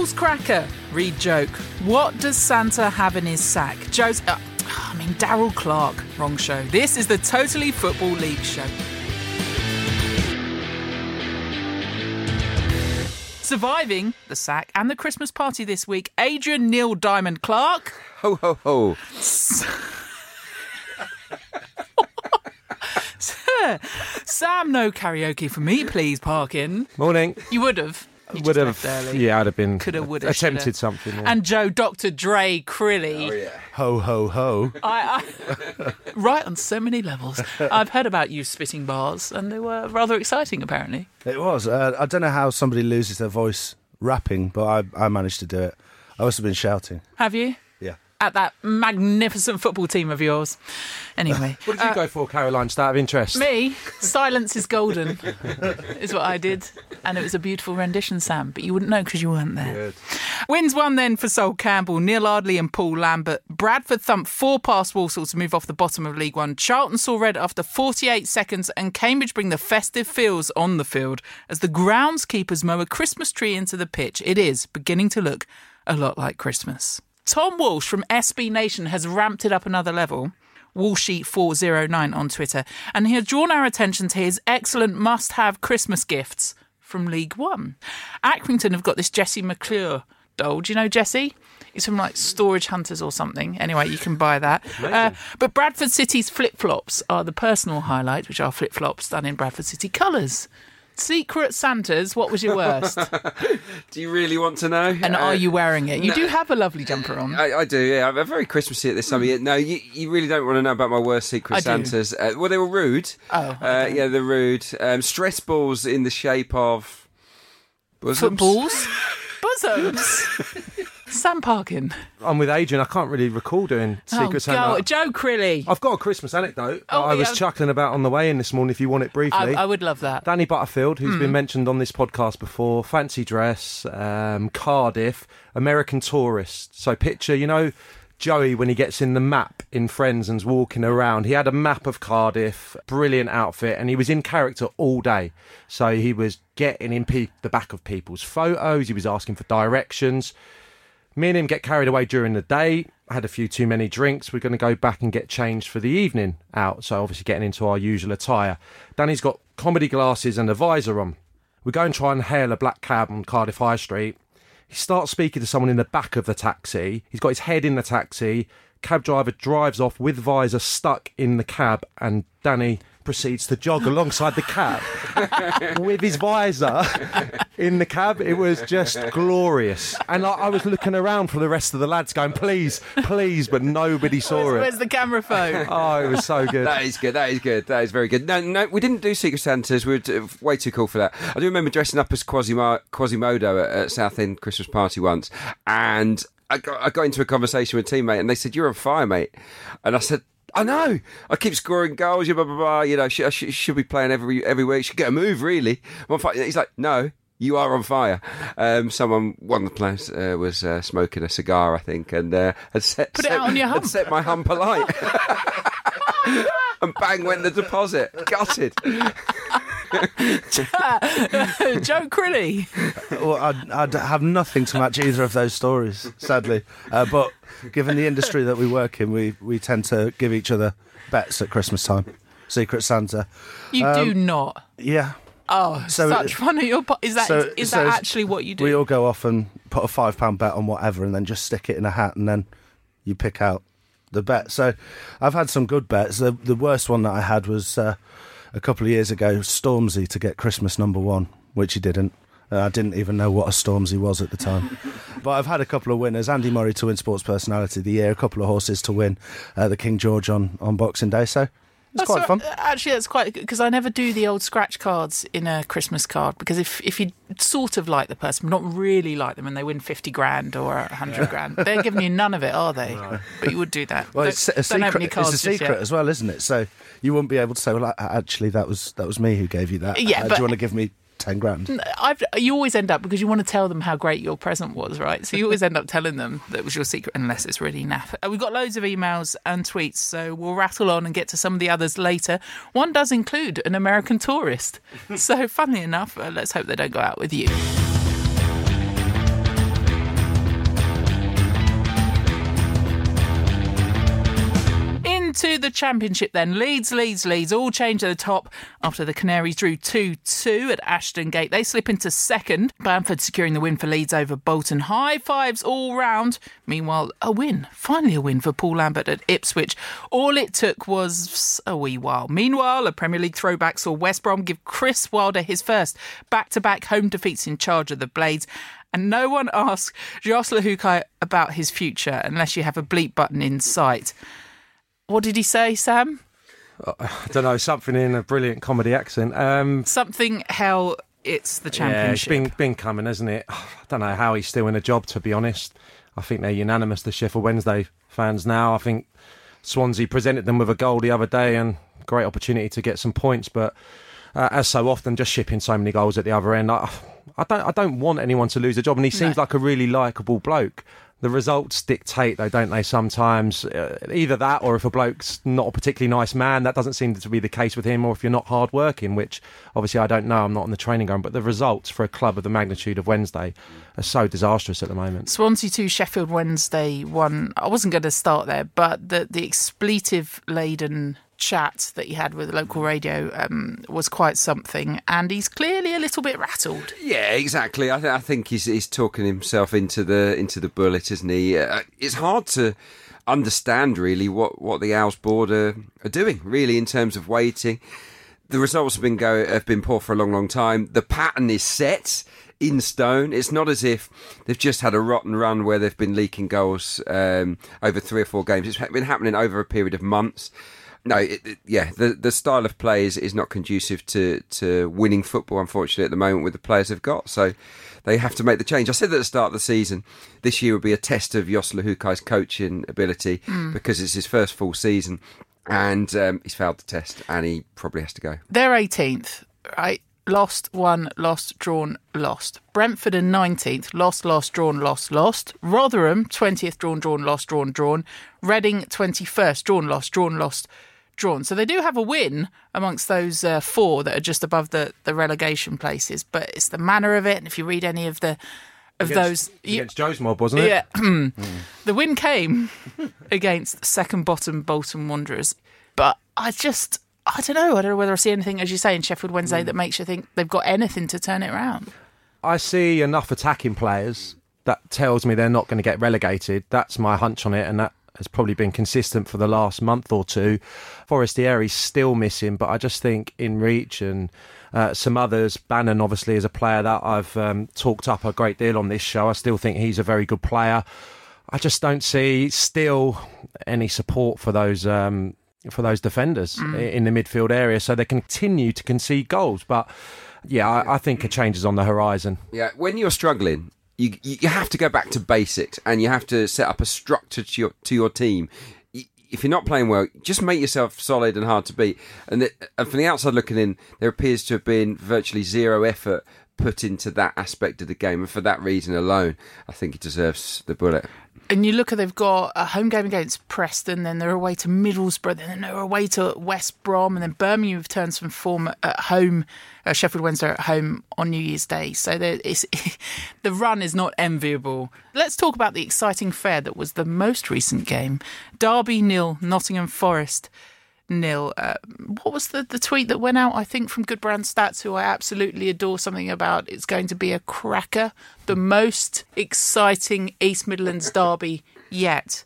Cracker. Read joke. What does Santa have in his sack? Joe's. Uh, I mean, Darrell Clarke. Wrong show. This is the Totally Football League show. Surviving the sack and the Christmas party this week, Adrian Neil Diamond Clarke. Ho ho ho. Sam, no karaoke for me, please, Parkin. Morning. You would have. You Would have, early. yeah, I'd have been Coulda, woulda, attempted shoulda. something. yeah. And Joe, Dr. Dre Crilly. ho ho ho. I, I, right on so many levels. I've heard about you spitting bars, and they were rather exciting, apparently. It was. Uh, I don't know how somebody loses their voice rapping, but I, I managed to do it. I must have been shouting. Have you? At that magnificent football team of yours. Anyway. What did you go for, Caroline? Just out of interest. Me, silence is golden, is what I did. And it was a beautiful rendition, Sam, but you wouldn't know because you weren't there. Good. Wins one then for Sol Campbell, Neal Ardley and Paul Lambert. Bradford thumped four past Walsall to move off the bottom of League One. Charlton saw red after 48 seconds, and Cambridge bring the festive feels on the field as the groundskeepers mow a Christmas tree into the pitch. It is beginning to look a lot like Christmas. Tom Walsh from SB Nation has ramped it up another level. Walshy409 on Twitter, and he has drawn our attention to his excellent must have Christmas gifts from League One. Accrington have got this Jesse McClure doll. Do you know Jesse? He's from like Storage Hunters or something. Anyway, you can buy that. Uh, but Bradford City's flip flops are the personal highlight, which are flip flops done in Bradford City colours. Secret Santas, what was your worst? Do you really want to know? and Uh, are you wearing it? You no. do have a lovely jumper on. I, I do, yeah. I'm very Christmassy at this time of year. No, you, you really don't want to know about my worst secret I. Santas. Uh, well, they were rude. Oh, uh, yeah, they're rude. Um, stress balls in the shape of bosoms. Footballs? Bosoms? Sam Parkin. I'm with Adrian. I can't really recall doing Secret oh, Santa. Joe Crilly. I've got a Christmas anecdote. Oh, I was yeah. chuckling about on the way in this morning. If you want it briefly, I, I would love that. Danny Butterfield, who's Hmm. been mentioned on this podcast before, fancy dress, um, Cardiff, American tourist. So picture, you know, Joey when he gets in the map in Friends and's walking around. He had a map of Cardiff, brilliant outfit, and he was in character all day. So he was getting in pe- the back of people's photos. He was asking for directions. Me and him get carried away during the day. I had a few too many drinks. We're going to go back and get changed for the evening out. So obviously getting into our usual attire. Danny's got comedy glasses and a visor on. We go and try and hail a black cab on Cardiff High Street. He starts speaking to someone in the back of the taxi. He's got his head in the taxi. Cab driver drives off with visor stuck in the cab, and Danny proceeds to jog alongside the cab with his visor in the cab. It was just glorious. And I, I was looking around for the rest of the lads going, please, please, but nobody saw Where's, it. where's the camera phone? Oh, it was so good. That is good. That is good. That is very good. No, no, we didn't do Secret Santas. We were t- way too cool for that. I do remember dressing up as Quasimo- Quasimodo at, at Southend Christmas party once, and I got, I got into a conversation with a teammate, and they said, "You're on fire, mate," and I said. I know. I keep scoring goals. You blah blah blah. You know, sh- I sh- should be playing every every week. Should get a move, really. He's like, no, you are on fire. Um, someone, one of the players uh, was uh, smoking a cigar, I think, and uh, had set, Put it set, out on your hump. set my hump alight. and bang went the deposit. Gutted. Joe Crilly. Well, I'd, I'd have nothing to match either of those stories, sadly. Uh, but given the industry that we work in, we, we tend to give each other bets at Christmas time. Secret Santa. You do not. Yeah. Oh, So- such fun at your part. Is that so- is so that actually what you do? We all go off and put a five pound bet on whatever and then just stick it in a hat and then you pick out the bet. So I've had some good bets. The, the worst one that I had was uh, a couple of years ago, Stormzy to get Christmas number one, which he didn't. Uh, I didn't even know what a Stormzy was at the time. but I've had a couple of winners. Andy Murray to win Sports Personality of the Year, a couple of horses to win uh, the King George on, on Boxing Day. So it's quite fun. Actually, that's quite because I never do the old scratch cards in a Christmas card because if if you sort of like the person, but not really like them, and they win fifty grand or a hundred grand, they're giving you none of it, are they? But you would do that. Well, Don't- it's a don't have any secret. It's a secret as well, isn't it? So you wouldn't be able to say, "Well, actually, that was that was me who gave you that." Yeah, Uh, do you want to give me ten grand? I've, you always end up because you want to tell them how great your present was, right? So you always end up telling them that was your secret, unless it's really naff. Uh, We've got loads of emails and tweets, so we'll rattle on and get to some of the others later. One does include an American tourist, so funnily enough, uh, let's hope they don't go out with you. To the Championship then. Leeds, Leeds, Leeds all change at the top after the Canaries drew 2 2 at Ashton Gate. They slip into second. Bamford securing the win for Leeds over Bolton. High fives all round. Meanwhile, a win. Finally, a win for Paul Lambert at Ipswich. All it took was a wee while. Meanwhile, a Premier League throwback saw West Brom give Chris Wilder his first back to back home defeats in charge of the Blades and no one asks Jos Luhukay about his future unless you have a bleep button in sight. What did he say, Sam? I don't know, something in a brilliant comedy accent. Um, Something, hell, it's the championship. yeah, it's been, been coming, hasn't it? I don't know how he's still in a job, to be honest. I think they're unanimous, the Sheffield Wednesday fans now. I think Swansea presented them with a goal the other day and great opportunity to get some points, but uh, as so often, just shipping so many goals at the other end. I, I don't, I don't want anyone to lose a job, and he seems No. like a really likable bloke. The results dictate, though, don't they? Sometimes uh, either that, or if a bloke's not a particularly nice man, that doesn't seem to be the case with him. Or if you're not hard working, which obviously I don't know, I'm not on the training ground. But the results for a club of the magnitude of Wednesday are so disastrous at the moment. Swansea 2, Sheffield Wednesday 1. I wasn't going to start there, but the, the expletive laden chat that he had with the local radio um, was quite something, and he's clearly a little bit rattled. Yeah, exactly. I, th- I think he's he's talking himself into the into the bullet, isn't he? Uh, it's hard to understand really what, what the Owls board are, are doing really in terms of waiting. The results have been go have been poor for a long, long time. The pattern is set in stone. It's not as if they've just had a rotten run where they've been leaking goals um, over three or four games. It's been happening over a period of months. No, it, it- yeah, the the style of play is, is not conducive to, to winning football, unfortunately, at the moment with the players they've got. So they have to make the change. I said at the start of the season, this year would be a test of Jos Luhukay's coaching ability because it's his first full season, and um, he's failed the test, and he probably has to go. They're 18th, right? Lost, won, lost, drawn, lost. Brentford are 19th, lost, lost, drawn, lost, lost. Rotherham, 20th, drawn, drawn, lost, drawn, drawn. Reading, 21st, drawn, lost, drawn, lost, drawn. So they do have a win amongst those uh, four that are just above the, the relegation places, but it's the manner of it. And if you read any of the of those, you- against Joe's mob, wasn't it? yeah, the win came against second bottom Bolton Wanderers, but I just I don't know. I don't know whether I see anything, as you say, in Sheffield Wednesday that makes you think they've got anything to turn it around. I see enough attacking players that tells me they're not going to get relegated. That's my hunch on it, and that has probably been consistent for the last month or two. Forestieri's still missing, but I just think in reach and uh, some others. Bannon, obviously, is a player that I've um, talked up a great deal on this show. I still think he's a very good player. I just don't see still any support for those um, for those defenders i- in the midfield area, so they continue to concede goals. But yeah, I, I think a change is on the horizon. Yeah, when you're struggling, you you have to go back to basics and you have to set up a structure to your to your team. If you're not playing well, just make yourself solid and hard to beat. And, and from the outside looking in, there appears to have been virtually zero effort put into that aspect of the game, and for that reason alone, I think it deserves the bullet. And you look at they've got a home game against Preston, then they're away to Middlesbrough, then they're away to West Brom, and then Birmingham have turned some form at home. Uh, Sheffield Wednesday at home on New Year's Day, so the run is not enviable. Let's talk about the exciting fair that was the most recent game: Derby nil, Nottingham Forest nil. Uh, what was the, the tweet that went out? I think from Good Brand Stats, who I absolutely adore, something about it's going to be a cracker, the most exciting East Midlands derby yet.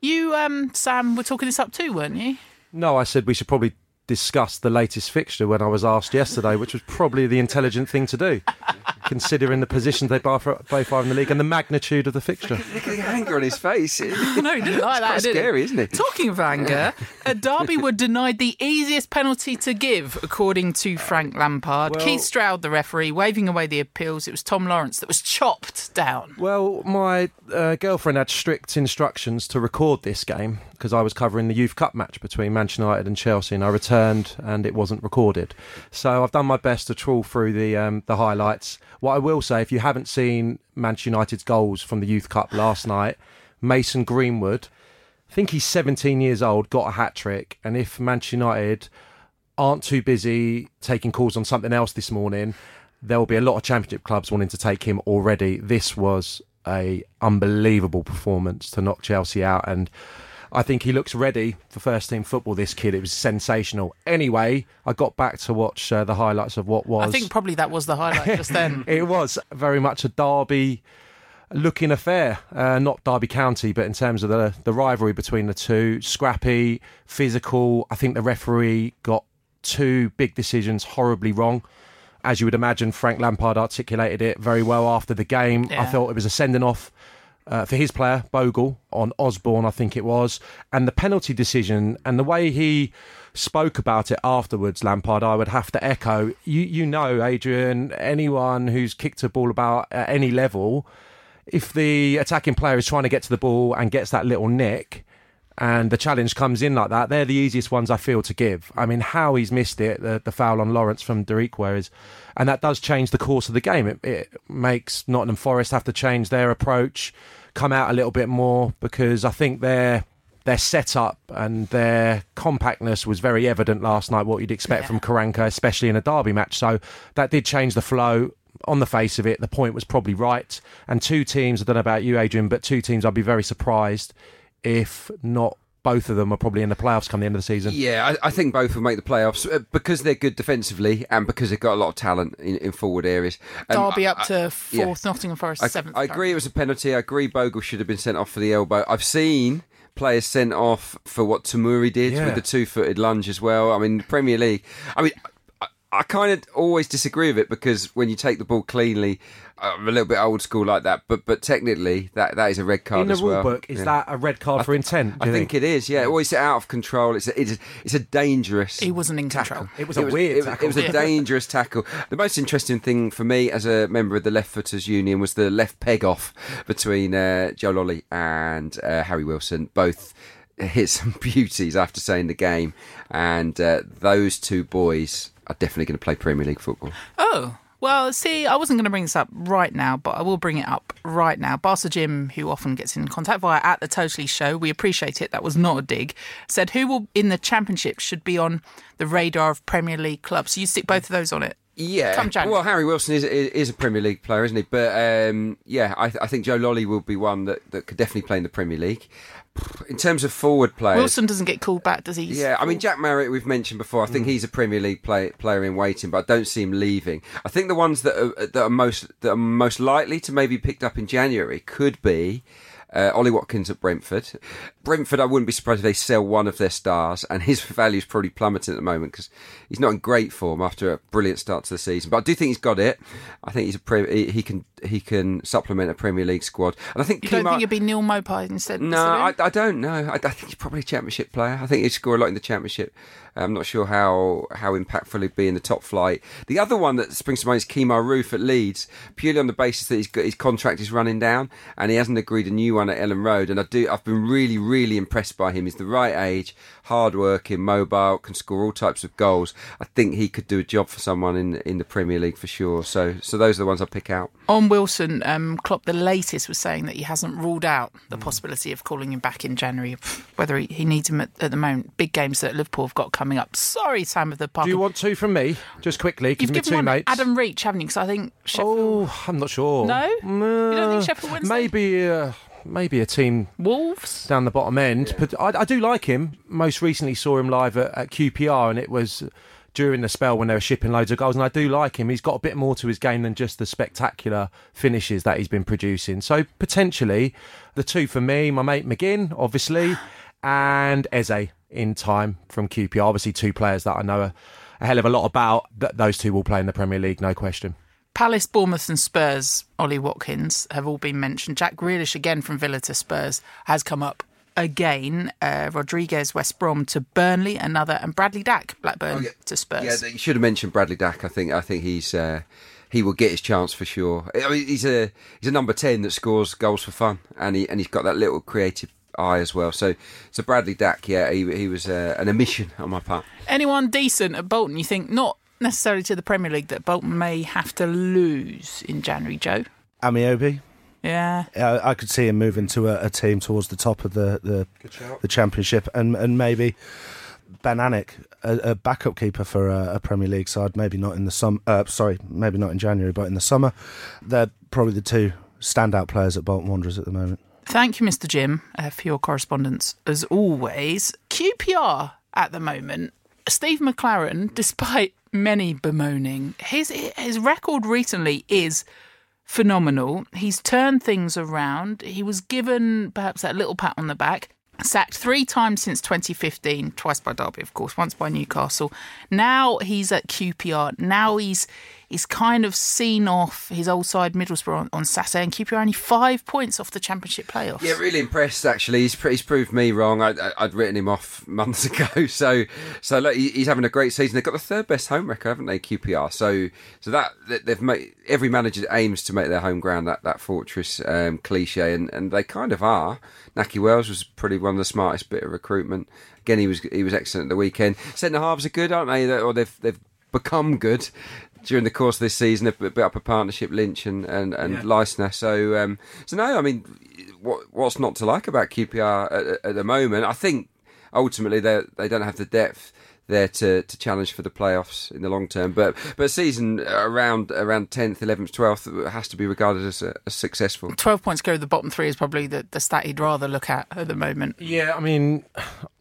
You, um, Sam, were talking this up too, weren't you? No, I said we should probably discuss the latest fixture when I was asked yesterday, which was probably the intelligent thing to do, considering the positions they both both are in the league and the magnitude of the fixture. Look at the anger on his face. No, he didn't like that. quite did scary, isn't it? Talking of anger, uh, Derby were denied the easiest penalty to give, according to Frank Lampard. Well- Keith Stroud, the referee, waving away the appeals. It was Tom Lawrence that was chopped down. Well, my uh, girlfriend had strict instructions to record this game because I was covering the Youth Cup match between Manchester United and Chelsea, and I returned and it wasn't recorded. So I've done my best to trawl through the um, the highlights. What I will say, if you haven't seen Manchester United's goals from the Youth Cup last night, Mason Greenwood, I think he's 17 years old, got a hat trick, and if Manchester United aren't too busy taking calls on something else this morning, there will be a lot of championship clubs wanting to take him already. This was a unbelievable performance to knock Chelsea out, and I think he looks ready for first team football. This kid, it was sensational. Anyway, I got back to watch uh, the highlights of what was. I think probably that was the highlight just then. it was very much a derby looking affair. Uh, not Derby County, but in terms of the the rivalry between the two, scrappy, physical. I think the referee got two big decisions horribly wrong. As you would imagine, Frank Lampard articulated it very well after the game. I Yeah. thought it was a sending off uh, for his player, Bogle, on Osborn, I think it was. And the penalty decision and the way he spoke about it afterwards, Lampard, I would have to echo. You, you know, Adrian, anyone who's kicked a ball about at any level, if the attacking player is trying to get to the ball and gets that little nick, and the challenge comes in like that, they're the easiest ones I feel to give. I mean, how he's missed it, the, the foul on Lawrence from Darikwa is, and that does change the course of the game. It, it makes Nottingham Forest have to change their approach, come out a little bit more because I think their their setup and their compactness was very evident last night. What you'd expect Yeah. from Karanka, especially in a derby match. So that did change the flow. On the face of it, the point was probably right. And two teams, I don't know about you, Adrian, but two teams, I'd be very surprised if not both of them are probably in the playoffs come the end of the season. Yeah, I, I think both will make the playoffs uh, because they're good defensively and because they've got a lot of talent in, in forward areas. Um, Derby I- up to fourth, Nottingham Forest I, seventh. I agree it was a penalty. I agree Bogle should have been sent off for the elbow. I've seen players sent off for what Tomori did Yeah. with the two-footed lunge as well. I mean, Premier League. I mean, I, I kind of always disagree with it because when you take the ball cleanly, I'm a little bit old school like that. But but technically, that that is a red card In the as rule well. book, is Yeah. that a red card for intent? I you think it is, yeah. Well, it's out of control. It's a, it's a, it's a dangerous. He wasn't in control. It was a weird it, tackle. It was a dangerous tackle. The most interesting thing for me as a member of the Left Footers Union was the left peg off between uh, Joe Lolley and uh, Harry Wilson. Both hit some beauties, I have to say, in the game. And uh, those two boys are definitely going to play Premier League football. Oh, well, see, I wasn't going to bring this up right now, but I will bring it up right now. Barca Jim, who often gets in contact via at the Totally Show, we appreciate it. That was not a dig. Said who will in the Championship should be on the radar of Premier League clubs. So you stick both of those on it. Yeah. Come January. Well, Harry Wilson is, is is a Premier League player, isn't he? But um, yeah, I, th- I think Joe Lolley will be one that, that could definitely play in the Premier League. In terms of forward players, Wilson doesn't get called back, does he? Yeah, I mean Jack Marriott we've mentioned before. I think he's a Premier League play, player in waiting, but I don't see him leaving. I think the ones that are, that are most that are most likely to maybe picked up in January could be uh, Ollie Watkins at Brentford. Brentford, I wouldn't be surprised if they sell one of their stars, and his value is probably plummeting at the moment because he's not in great form after a brilliant start to the season. But I do think he's got it. I think he's a pre- he, he can he can supplement a Premier League squad, and I think You don't Kemar- think it'd be Neal Maupay instead? no, I, I don't know. I, I think he's probably a championship player. I think he'd score a lot in the championship. Uh, I'm not sure how how impactful he'd be in the top flight. The other one that springs to mind is Kemar Roofe at Leeds, purely on the basis that he's got, his contract is running down and he hasn't agreed a new one at Elland Road. And I do, I've been really, really impressed by him. He's the right age, hard working, mobile, can score all types of goals. I think he could do a job for someone in in the Premier League for sure. So, so those are the ones I pick out. On Wilson, um, Klopp, the latest, was saying that he hasn't ruled out the possibility of calling him back in January. Whether he, he needs him at, at the moment, big games that Liverpool have got coming up. Sorry, Sam of the Park. Do you want two from me? Just quickly, give You've me given two one mates. Adam Reach, haven't you? Because I think Sheffield Oh, I'm not sure. No? You don't think Uh, Sheffield Wednesday? Maybe, uh, maybe a team Wolves. down the bottom end. But I, I do like him. Most recently saw him live at, at QPR, and it was during the spell when they were shipping loads of goals. And I do like him. He's got a bit more to his game than just the spectacular finishes that he's been producing. So potentially, the two for me, my mate McGinn, obviously, and Eze in time from QPR. Obviously, two players that I know a, a hell of a lot about. Th- those two will play in the Premier League, no question. Palace, Bournemouth, and Spurs, Ollie Watkins have all been mentioned. Jack Grealish, again from Villa to Spurs, has come up again. Uh, Rodriguez, West Brom to Burnley, another, and Bradley Dack, Blackburn to Spurs. Yeah, you should have mentioned Bradley Dack. I think I think he's uh, he will get his chance for sure. I mean, he's a he's a number ten that scores goals for fun, and he and he's got that little creative eye as well. So so Bradley Dack, yeah, he he was uh, an omission on my part. Anyone decent at Bolton, you think, not necessarily to the Premier League, that Bolton may have to lose in January, Joe? Ameobi. Yeah. I, I could see him moving to a, a team towards the top of the the, the championship, and and maybe Ben Alnwick, a, a backup keeper for a, a Premier League side. Maybe not in the sum. Uh, sorry, maybe not in January, but in the summer. They're probably the two standout players at Bolton Wanderers at the moment. Thank you, Mr. Jim, uh, for your correspondence as always. QPR at the moment, Steve McClaren, despite many bemoaning, his his record recently is phenomenal. He's turned things around. He was given perhaps that little pat on the back. Sacked three times since 2015, twice by Derby, of course, once by Newcastle. Now he's at QPR. Now he's he's kind of seen off his old side Middlesbrough on, on Saturday, and QPR only five points off the Championship playoffs. Yeah, really impressed. Actually, he's he's proved me wrong. I, would written him off months ago. So so look, he's having a great season. They've got the third best home record, haven't they? QPR. So so that they've made every manager aims to make their home ground that that fortress um, cliche, and and they kind of are. Nahki Wells was probably one of the smartest bit of recruitment. Again, he was he was excellent at the weekend. Centre halves are good, aren't they? Or they've they've become good during the course of this season. They've built up a partnership, Lynch and and, and yeah. Leistner. So um, so no, I mean, what what's not to like about QPR at, at the moment? I think ultimately they they don't have the depth there to, to challenge for the playoffs in the long term. But but a season around around tenth, eleventh, twelfth has to be regarded as, a, as successful. Twelve points go to the bottom three is probably the, the stat he'd rather look at at the moment. Yeah, I mean,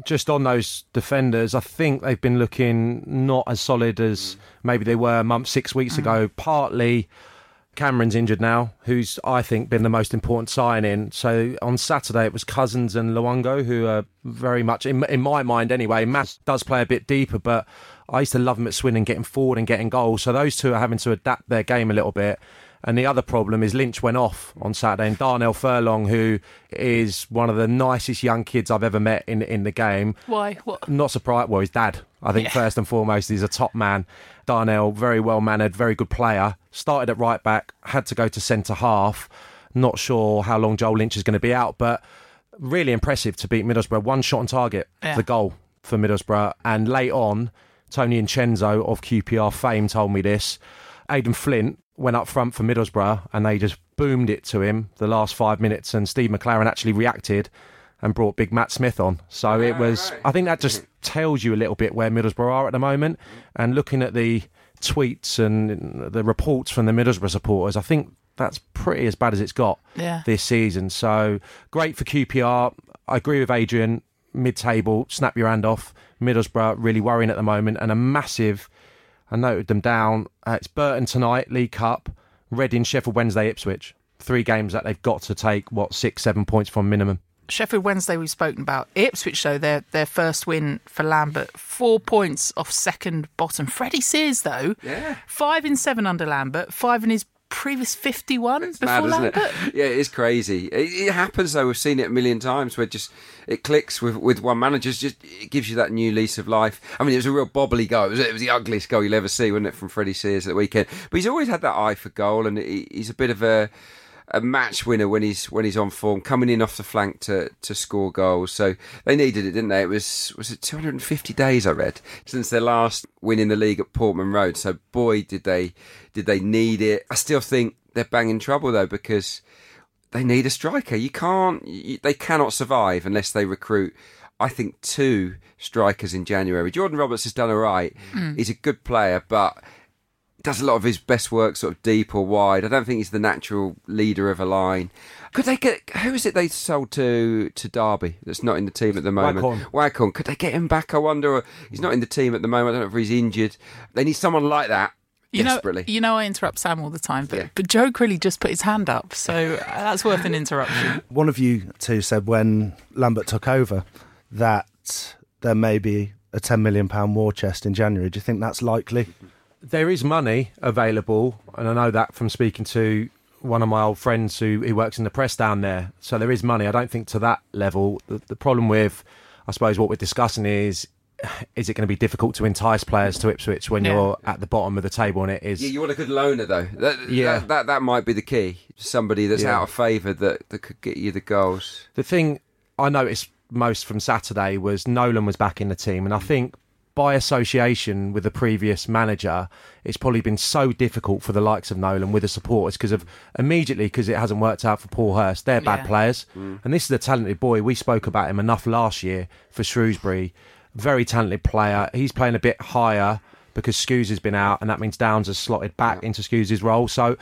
just on those defenders, I think they've been looking not as solid as maybe they were a month, six weeks mm. ago. Partly Cameron's injured now, who's I think been the most important sign in. So on Saturday it was Cousins and Luongo, who are very much in, in my mind anyway. Matt does play a bit deeper, but I used to love him at Swindon getting forward and getting goals. So those two are having to adapt their game a little bit. And the other problem is Lynch went off on Saturday, and Darnell Furlong, who is one of the nicest young kids I've ever met in in the game. Why? What? Not surprised. Well, his dad. I think yeah. first and foremost, he's a top man. Darnell, very well mannered, very good player. Started at right back, had to go to centre half. Not sure how long Joel Lynch is going to be out, but really impressive to beat Middlesbrough. One shot on target, yeah. the goal for Middlesbrough. And late on, Tony Incenzo of QPR fame told me this. Aden Flint went up front for Middlesbrough and they just boomed it to him the last five minutes. And Steve McClaren actually reacted and brought big Matt Smith on. So it ah, was, I think that just tells you a little bit where Middlesbrough are at the moment. Mm-hmm. And looking at the tweets and the reports from the Middlesbrough supporters, I think that's pretty as bad as it's got yeah. this season. So great for QPR. I agree with Adrian. Mid table, snap your hand off. Middlesbrough really worrying at the moment, and a massive. I noted them down. Uh, it's Burton tonight, League Cup, Reading, Sheffield Wednesday, Ipswich. Three games that they've got to take what six, seven points from minimum. Sheffield Wednesday we've spoken about. Ipswich though their their first win for Lambert, four points off second bottom. Freddie Sears though, yeah, five in seven under Lambert, five in his previous 51 it's before mad, Lambert. It? Yeah, it is crazy. It, it, happens though. We've seen it a million times where just it clicks with, with one manager. It's just it gives you that new lease of life. I mean, it was a real bobbly goal. It was, it was the ugliest goal you'll ever see, wasn't it, from Freddie Sears at the weekend? But he's always had that eye for goal, and he, he's a bit of a a match winner when he's when he's on form, coming in off the flank to to score goals. So they needed it, didn't they? It was was it 250 days I read since their last win in the league at Portman Road. So boy, did they did they need it. I still think they're banging trouble though because they need a striker. You can't, you, they cannot survive unless they recruit. I think two strikers in January. Jordan Roberts has done all right. Mm. He's a good player, but does a lot of his best work sort of deep or wide. I don't think he's the natural leader of a line. Could they get who is it they sold to to Derby that's not in the team at the moment? Waghorn. Waghorn. Could they get him back? I wonder. He's not in the team at the moment. I don't know if he's injured. They need someone like that. You desperately. know, you know, I interrupt Sam all the time, but, yeah. but Joe Crilly just put his hand up, so that's worth an interruption. One of you two said when Lambert took over that there may be a ten million pound war chest in January. Do you think that's likely? There is money available, and I know that from speaking to one of my old friends who, who works in the press down there. So there is money. I don't think to that level. The, the problem with, I suppose, what we're discussing is is it going to be difficult to entice players to Ipswich when yeah. you're at the bottom of the table and it is yeah you want a good loaner though that, yeah that, that, that might be the key somebody that's yeah. out of favour that, that could get you the goals the thing I noticed most from Saturday was Nolan was back in the team and I think by association with the previous manager, it's probably been so difficult for the likes of Nolan with the supporters because of immediately because it hasn't worked out for Paul Hurst. They're bad yeah. players, mm. and this is a talented boy. We spoke about him enough last year for Shrewsbury. Very talented player. He's playing a bit higher because Skuse has been out, and that means Downes has slotted back yeah. into Skuse's role. So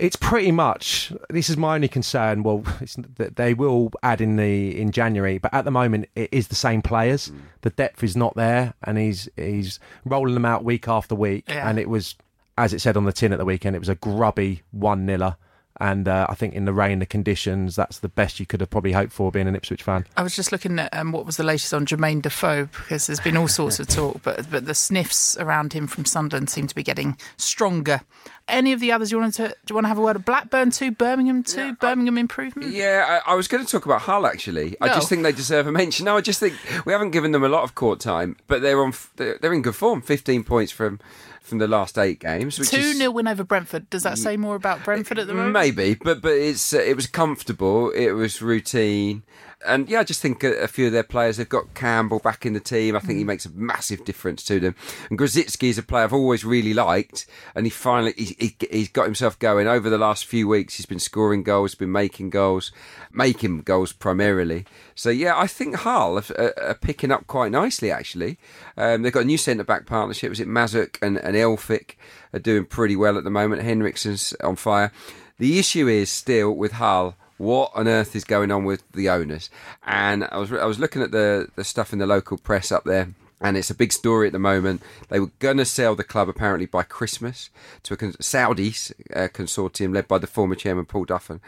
It's pretty much. This is my only concern. Well, it's, that they will add in the in January, but at the moment it is the same players. Mm. The depth is not there, and he's he's rolling them out week after week. Yeah. And it was, as it said on the tin at the weekend, it was a grubby one niler. And uh, I think in the rain, the conditions, that's the best you could have probably hoped for being an Ipswich fan. I was just looking at um, what was the latest on Jermaine Defoe because there's been all sorts of talk, but but the sniffs around him from Sunderland seem to be getting stronger. Any of the others you wanted to? Do you want to have a word of Blackburn two, Birmingham two, Birmingham improvement? Yeah, I, I was going to talk about Hull actually. I No. just think they deserve a mention. No, I just think we haven't given them a lot of court time, but they're on. f- They're, they're in good form. Fifteen points from from the last eight games. Which Two is, 0 win over Brentford. Does that say more about Brentford at the moment? Maybe, but but it's uh, it was comfortable. It was routine, and yeah, I just think a, a few of their players. They've got Campbell back in the team. I think Mm. he makes a massive difference to them. And Grosicki is a player I've always really liked, and he finally he, he, he's got himself going. Over the last few weeks, he's been scoring goals, been making goals, making goals primarily. So yeah, I think Hull are, are, are picking up quite nicely. Actually, um, they've got a new centre back partnership. Was it Mazuch and, and Elphick are doing pretty well at the moment. Henriksen's on fire. The issue is still with Hull. What on earth is going on with the owners? And I was I was looking at the the stuff in the local press up there. And it's a big story at the moment. They were going to sell the club apparently by Christmas to a con- Saudis uh, consortium led by the former chairman Paul Duffen,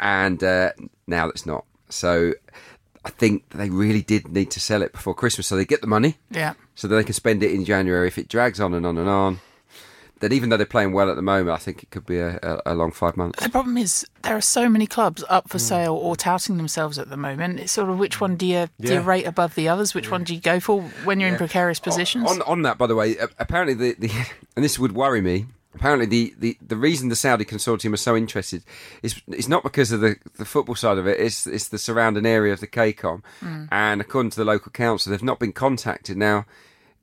and uh, now that's not. So I think they really did need to sell it before Christmas, so they get the money, Yeah. so that they can spend it in January. If it drags on and on and on, then even though they're playing well at the moment, I think it could be a, a, a long five months. The problem is there are so many clubs up Mm. for sale or touting themselves at the moment. It's sort of which one do you do you rate above the others? Which one do you go for when you're in precarious positions? On, on that, by the way, apparently the, the and this would worry me. Apparently, the, the, the reason the Saudi consortium are so interested is is not because of the, the football side of it. It's it's the surrounding area of the KCOM, and according to the local council, they've not been contacted now,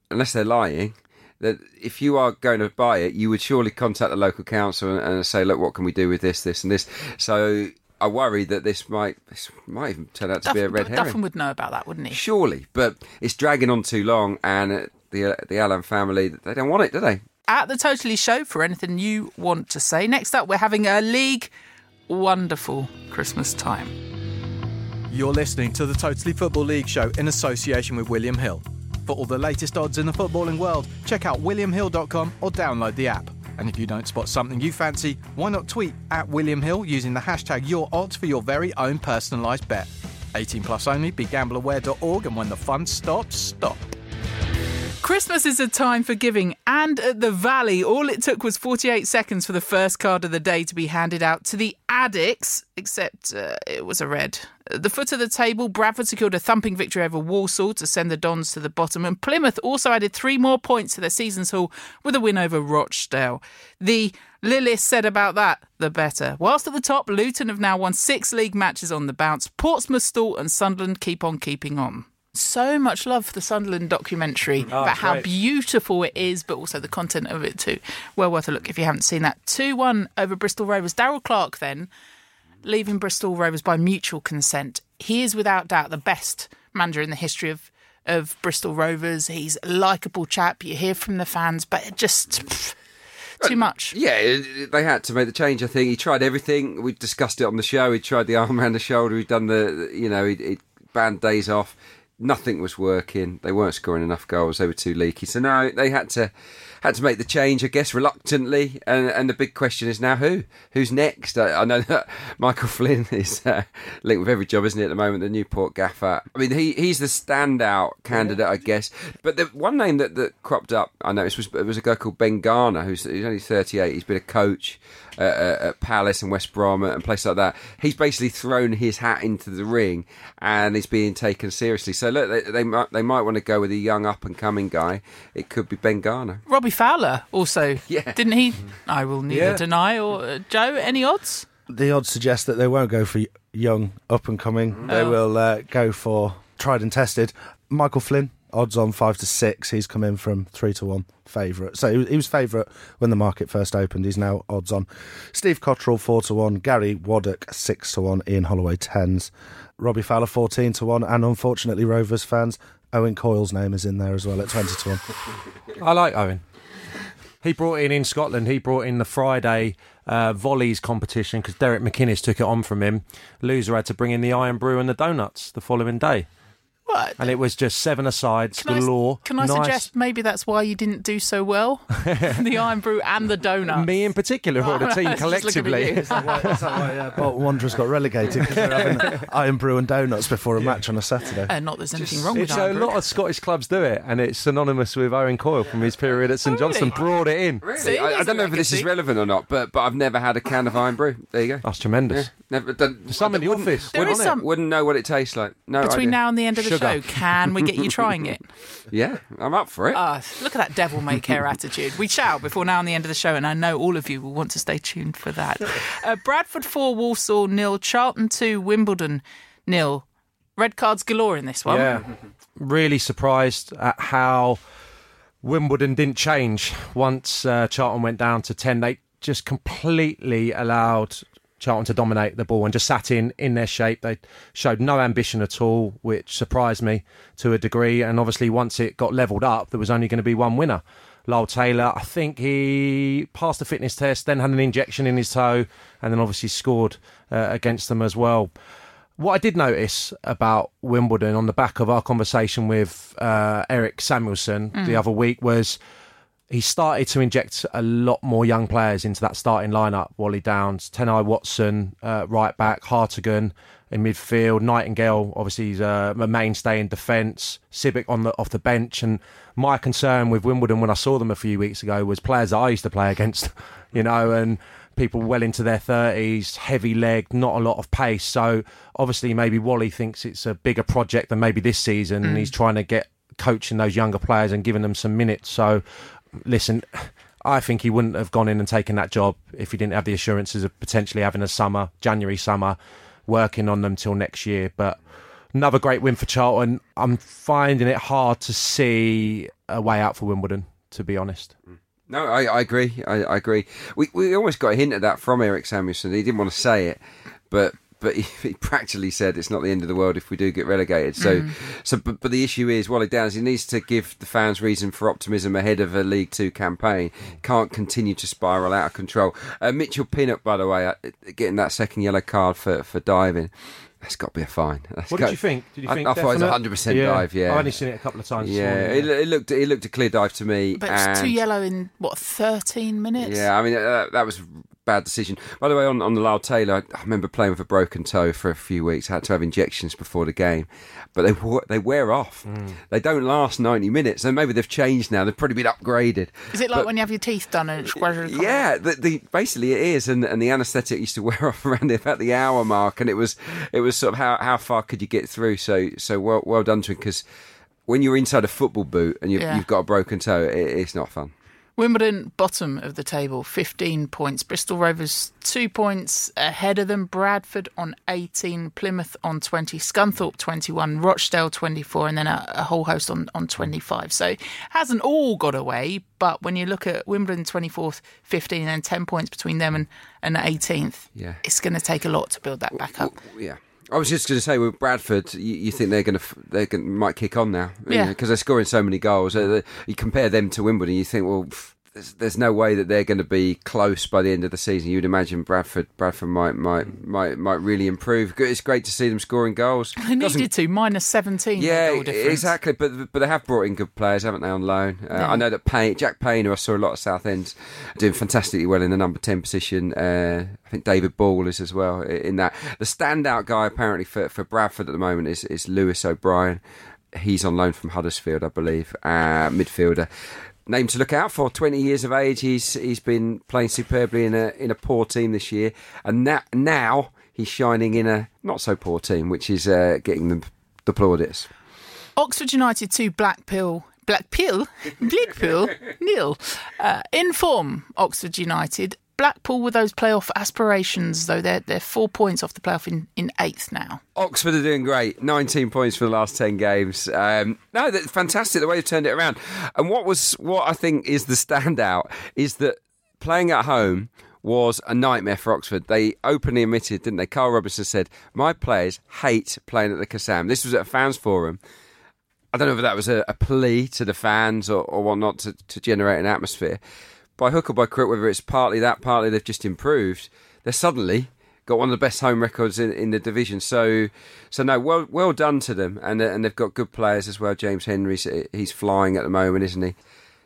unless they're lying. That if you are going to buy it, you would surely contact the local council and, and say, "Look, what can we do with this, this, and this?" So I worry that this might this might even turn out to be a red herring. Duffen would know about that, wouldn't he? Surely, but it's dragging on too long, and uh, the the Allam family they don't want it, do they? At the Totally Show for anything you want to say. Next up, we're having a league wonderful Christmas time. You're listening to the Totally Football League show in association with William Hill. For all the latest odds in the footballing world, check out williamhill.com or download the app. And if you don't spot something you fancy, why not tweet at William Hill using the hashtag YourOdds for your very own personalised bet. 18 plus only, begambleaware.org, and when the fun stops, stop. Christmas is a time for giving, and at the Valley, all it took was 48 seconds for the first card of the day to be handed out to the Addicks, except uh, it was a red. At the foot of the table, Bradford secured a thumping victory over Walsall to send the Dons to the bottom, and Plymouth also added three more points to their season's haul with a win over Rochdale. The Lillis said about that, the better. Whilst at the top, Luton have now won six league matches on the bounce. Portsmouth stall and Sunderland keep on keeping on. So much love for the Sunderland documentary mm. oh, about how great. beautiful it is, but also the content of it too. Well worth a look if you haven't seen that. 2 1 over Bristol Rovers. Darrell Clarke then leaving Bristol Rovers by mutual consent. He is without doubt the best manager in the history of, of Bristol Rovers. He's a likeable chap. You hear from the fans, but just pff, too much. Yeah, they had to make the change. I think he tried everything. We discussed it on the show. He tried the arm around the shoulder. He'd done the, you know, he'd banned days off. Nothing was working. They weren't scoring enough goals. They were too leaky. So now they had to had to make the change. I guess reluctantly. And and the big question is now who who's next? I, I know that Michael Flynn is uh, linked with every job, isn't he? At the moment, the Newport gaffer. I mean, he he's the standout candidate, I guess. But the one name that, that cropped up, I noticed, was it was a guy called Ben Garner, who's, who's only 38. He's been a coach uh, uh, at Palace and West Brom and places like that. He's basically thrown his hat into the ring and he's being taken seriously. So look, they, they might they might want to go with a young up and coming guy. It could be Ben Garner. Robbie Fowler also, Yeah. didn't he? I will neither Yeah. deny or uh, Joe. Any odds? The odds suggest that they won't go for young, up and coming. They Oh. will uh, go for tried and tested. Michael Flynn, odds on five to six. He's come in from three to one favourite. So he- was favourite when the market first opened. He's now odds on. Steve Cotterill four to one. Gary Waddock six to one. Ian Holloway tens. Robbie Fowler fourteen to one. And unfortunately, Rovers fans. Owen Coyle's name is in there as well at twenty to one. I like Owen. He brought in in Scotland. He brought in the Friday uh, volleys competition because Derek McInnes took it on from him. Loser had to bring in the Irn Bru and the donuts the following day. What? And it was just seven asides Can I, can I nice. suggest maybe that's why you didn't do so well? the Irn Bru and the donut. Me in particular, or the team Just looking at collectively. you. Is that why, is that why uh, Bolton Wanderers got relegated because they're having Irn Bru and donuts before a match on a Saturday? Uh, not there's anything wrong with It's a Irn Bru. lot of Scottish clubs do it, and it's synonymous with Owen Coyle from his period at St Oh, Johnstone. really? Brought it in. Really? See, I, I don't know if this is relevant or not, but but I've never had a can of Irn Bru. There you go. That's tremendous. Never done. Some in the wouldn't- office. There Wouldn't, is some- wouldn't know what it tastes like. No Between idea. now and the end of the Sugar. show, can we get you trying it? Yeah, I'm up for it. Ah, look at that devil may care attitude. We shall before now and the end of the show, and I know all of you will want to stay tuned for that. Uh, Bradford 4, Walsall nil, Charlton 2, Wimbledon nil. Red cards galore in this one. Yeah. Really surprised at how Wimbledon didn't change once uh, Charlton went down to 10. They just completely allowed Charlton to dominate the ball and just sat in in their shape. They showed no ambition at all, which surprised me to a degree. And obviously, once it got levelled up, there was only going to be one winner. Lyle Taylor, I think he passed the fitness test, then had an injection in his toe, and then obviously scored uh, against them as well. What I did notice about Wimbledon on the back of our conversation with uh, Erik Samuelson the other week was he started to inject a lot more young players into that starting lineup. Wally Downes, Tennai Watson, uh, right back, Hartigan in midfield, Nightingale, obviously he's uh, a mainstay in defence, Sibbick on the off the bench. And my concern with Wimbledon when I saw them a few weeks ago was players that I used to play against, you know, and people well into their 30s, heavy leg, not a lot of pace. So obviously, maybe Wally thinks it's a bigger project than maybe this season, and he's trying to get coaching those younger players and giving them some minutes. So, listen, I think he wouldn't have gone in and taken that job if he didn't have the assurances of potentially having a summer, January summer, working on them till next year. But another great win for Charlton. I'm finding it hard to see a way out for Wimbledon, to be honest. No, I, I agree. I, I agree. We we almost got a hint of that from Erik Samuelson. He didn't want to say it, but but he, he practically said it's not the end of the world if we do get relegated. So so but, but the issue is Wally Downes. He needs to give the fans reason for optimism ahead of a League Two campaign. Can't continue to spiral out of control. Uh, Mitchell Pinnock, by the way, uh, getting that second yellow card for for diving. That's got to be a fine. That's What got- did you think? Did you I- think I thought it was a 100% dive, yeah. I've only seen it a couple of times. this Yeah, morning, it, it looked it looked a clear dive to me. But it's too and- yellow in, what, 13 minutes? Yeah, I mean uh, that was a bad decision. By the way, on on the Lyle Taylor, I remember playing with a broken toe for a few weeks. I had to have injections before the game, but they they wear off. Mm. They don't last ninety minutes. And maybe they've changed now. They've probably been upgraded. Is it like But- when you have your teeth done and it's Yeah, the, the basically it is, and and the anaesthetic used to wear off around the, about the hour mark, and it was it was sort of how how far could you get through? So so well well done to him because when you're inside a football boot and you've, Yeah. you've got a broken toe, it, it's not fun. Wimbledon, bottom of the table, 15 points. Bristol Rovers, two points ahead of them. Bradford on 18, Plymouth on 20, Scunthorpe 21, Rochdale 24, and then a, a whole host on, on 25. So hasn't all got away, but when you look at Wimbledon 24th, 15, and then 10 points between them and, and 18th, Yeah. it's going to take a lot to build that back up. Yeah. I was just going to say with Bradford, you, you think they're going to they might kick on now, Yeah. because they're scoring so many goals. Uh, You compare them to Wimbledon, you think, well, pff, there's, there's no way that they're going to be close by the end of the season. You'd imagine Bradford Bradford might might might might really improve. It's great to see them scoring goals. They Doesn't- needed to, minus 17 yeah, exactly. But but they have brought in good players, haven't they, on loan? Uh, Yeah. I know that Payne, Jack Payne, who I saw a lot of Southend, doing fantastically well in the number ten position. Uh, I think David Ball is as well in that. The standout guy apparently for, for Bradford at the moment is is Lewis O'Brien. He's on loan from Huddersfield, I believe, uh, midfielder. Name to look out for. Twenty years of age. He's he's been playing superbly in a in a poor team this year, and that, now he's shining in a not so poor team, which is uh, getting them the plaudits. Oxford United 2, Blackpool. Blackpool? Blackpool? nil. Uh, in form, Oxford United. Blackpool with those playoff aspirations, though they're, they're four points off the playoff in, in eighth now. Oxford are doing great. 19 points for the last 10 games. Um, no, that's fantastic the way they've turned it around. And what was what I think is the standout is that playing at home was a nightmare for Oxford. They openly admitted, didn't they? Karl Robinson said, "My players hate playing at the Kassam." This was at a fans forum. I don't know if that was a, a plea to the fans or, or whatnot to, to generate an atmosphere. By hook or by crook, whether it's partly that, partly they've just improved, they're suddenly got one of the best home records in, in the division. So, so no, well, well done to them, and uh, and they've got good players as well. James Henry's he's flying at the moment, isn't he?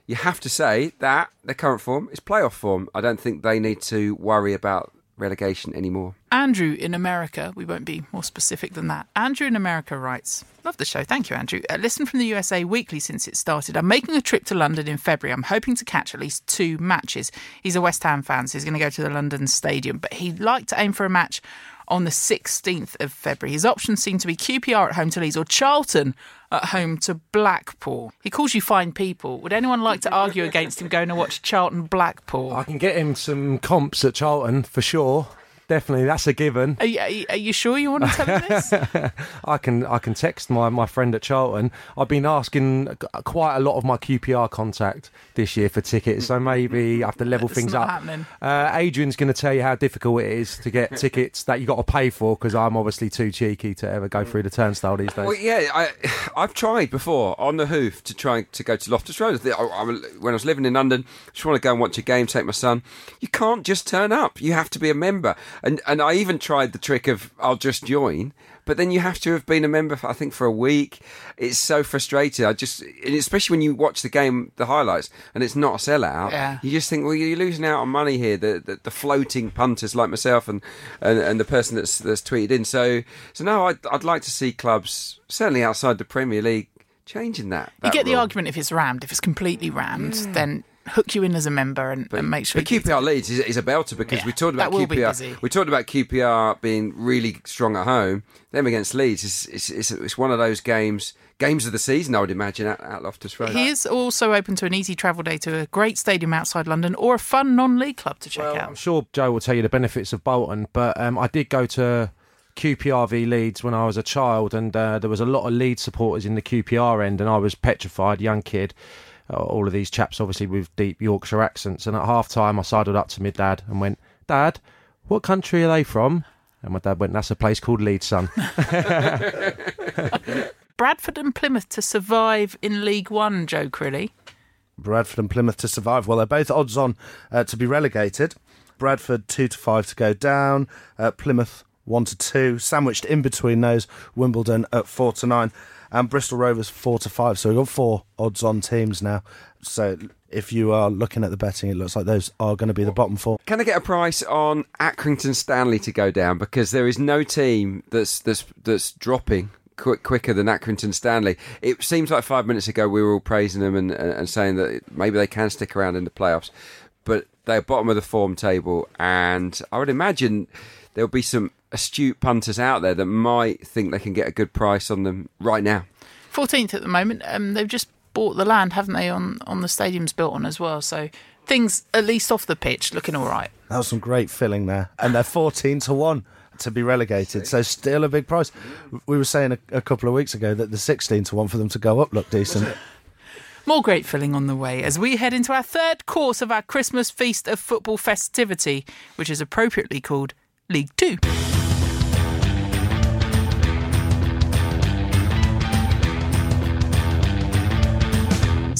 You have to say that their current form is playoff form. I don't think they need to worry about relegation anymore. Andrew in America, we won't be more specific than that. Andrew in America writes, Love the show. Thank you, Andrew. Uh, listen from the USA weekly since it started. I'm making a trip to London in February. I'm hoping to catch at least two matches. He's a West Ham fan, so he's going to go to the London Stadium, but he'd like to aim for a match on the 16th of February. His options seem to be QPR at home to Leeds or Charlton at home to Blackpool. He calls you fine people. Would anyone like to argue against him going to watch Charlton Blackpool? I can get him some comps at Charlton for sure definitely. That's a given. Are you, are you sure you want to tell me this? I can I can text my, my friend at Charlton. I've been asking quite a lot of my QPR contact this year for tickets, so maybe I have to level it's things up. Uh, Adrian's going to tell you how difficult it is to get tickets that you got to pay for because I'm obviously too cheeky to ever go through the turnstile these days. Well, yeah, I I've tried before on the hoof to try to go to Loftus Road. I, I, when I was living in London, just want to go and watch a game, take my son. You can't just turn up. You have to be a member. And and I even tried the trick of I'll just join, but then you have to have been a member, for, I think, for a week. It's so frustrating. I just, especially when you watch the game, the highlights, and it's not a sellout. Yeah. You just think, well, you're losing out on money here. The the, the floating punters like myself and, and, and the person that's that's tweeted in. So so no, I'd I'd like to see clubs certainly outside the Premier League changing that. that you get rule. the argument if it's rammed. If it's completely rammed, yeah. then hook you in as a member and, but, and make sure. But QPR Leeds is, is, a belter because yeah, we talked about QPR. We talked about QPR being really strong at home. Them against Leeds is it's, it's, it's, one of those games. Games of the season, I would imagine, at, at Loftus Road. He is also open to an easy travel day to a great stadium outside London or a fun non-league club to check well, out. I'm sure Joe will tell you the benefits of Bolton, but um, I did go to QPR v Leeds when I was a child, and uh, there was a lot of Leeds supporters in the QPR end, and I was petrified, young kid. Uh, all of these chaps, obviously with deep Yorkshire accents. And at half time, I sidled up to my dad and went, Dad, what country are they from? And my dad went, That's a place called Leeds, son. Bradford and Plymouth to survive in League One, Joe Crilly. Bradford and Plymouth to survive. Well, they're both odds on uh, to be relegated. Bradford two to five to go down. Uh, Plymouth one to two. Sandwiched in between those, Wimbledon at four to nine and Bristol Rovers four to five. So we've got four odds on teams now. So if you are looking at the betting, it looks like those are going to be the bottom four. Can I get a price on Accrington Stanley to go down because there is no team that's that's that's dropping quick, quicker than Accrington Stanley. It seems like five minutes ago we were all praising them and, and saying that maybe they can stick around in the playoffs, but they're bottom of the form table, and I would imagine there'll be some astute punters out there that might think they can get a good price on them right now. 14th at the moment. Um, they've just bought the land, haven't they, on, on the stadium's built on as well. So things, at least off the pitch, looking all right. That was some great filling there. And they're 14 to 1 to be relegated. So still a big price. We were saying a, a couple of weeks ago that the 16 to 1 for them to go up looked decent. More great filling on the way as we head into our third course of our Christmas Feast of Football festivity, which is appropriately called League Two.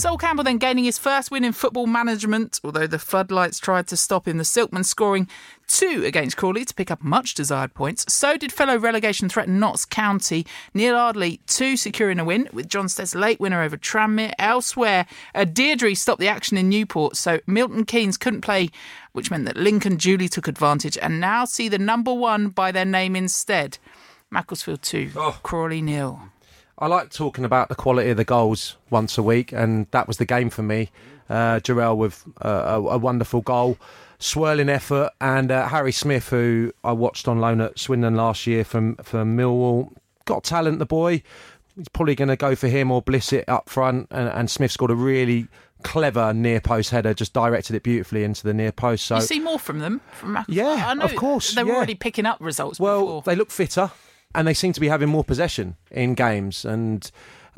Sol Campbell then gaining his first win in football management, although the floodlights tried to stop him. The Silkmen scoring two against Crawley to pick up much desired points. So did fellow relegation threat Notts County. Neal Ardley, two securing a win, with Jon Stead's late winner over Tranmere. Elsewhere, a Deirdre stopped the action in Newport, so Milton Keynes couldn't play, which meant that Lincoln Jewley took advantage and now see the number one by their name instead. Macclesfield 2, oh. Crawley nil. I like talking about the quality of the goals once a week, and that was the game for me. Uh, Durrell with uh, a, a, wonderful goal, swirling effort, and uh, Harry Smith, who I watched on loan at Swindon last year from from Millwall, got talent. The boy, he's probably going to go for him or Blissett up front, and, and Smith scored a really clever near post header, just directed it beautifully into the near post. So you see more from them. From yeah, of course. They were yeah. already picking up results. Well, before. they look fitter and they seem to be having more possession in games. And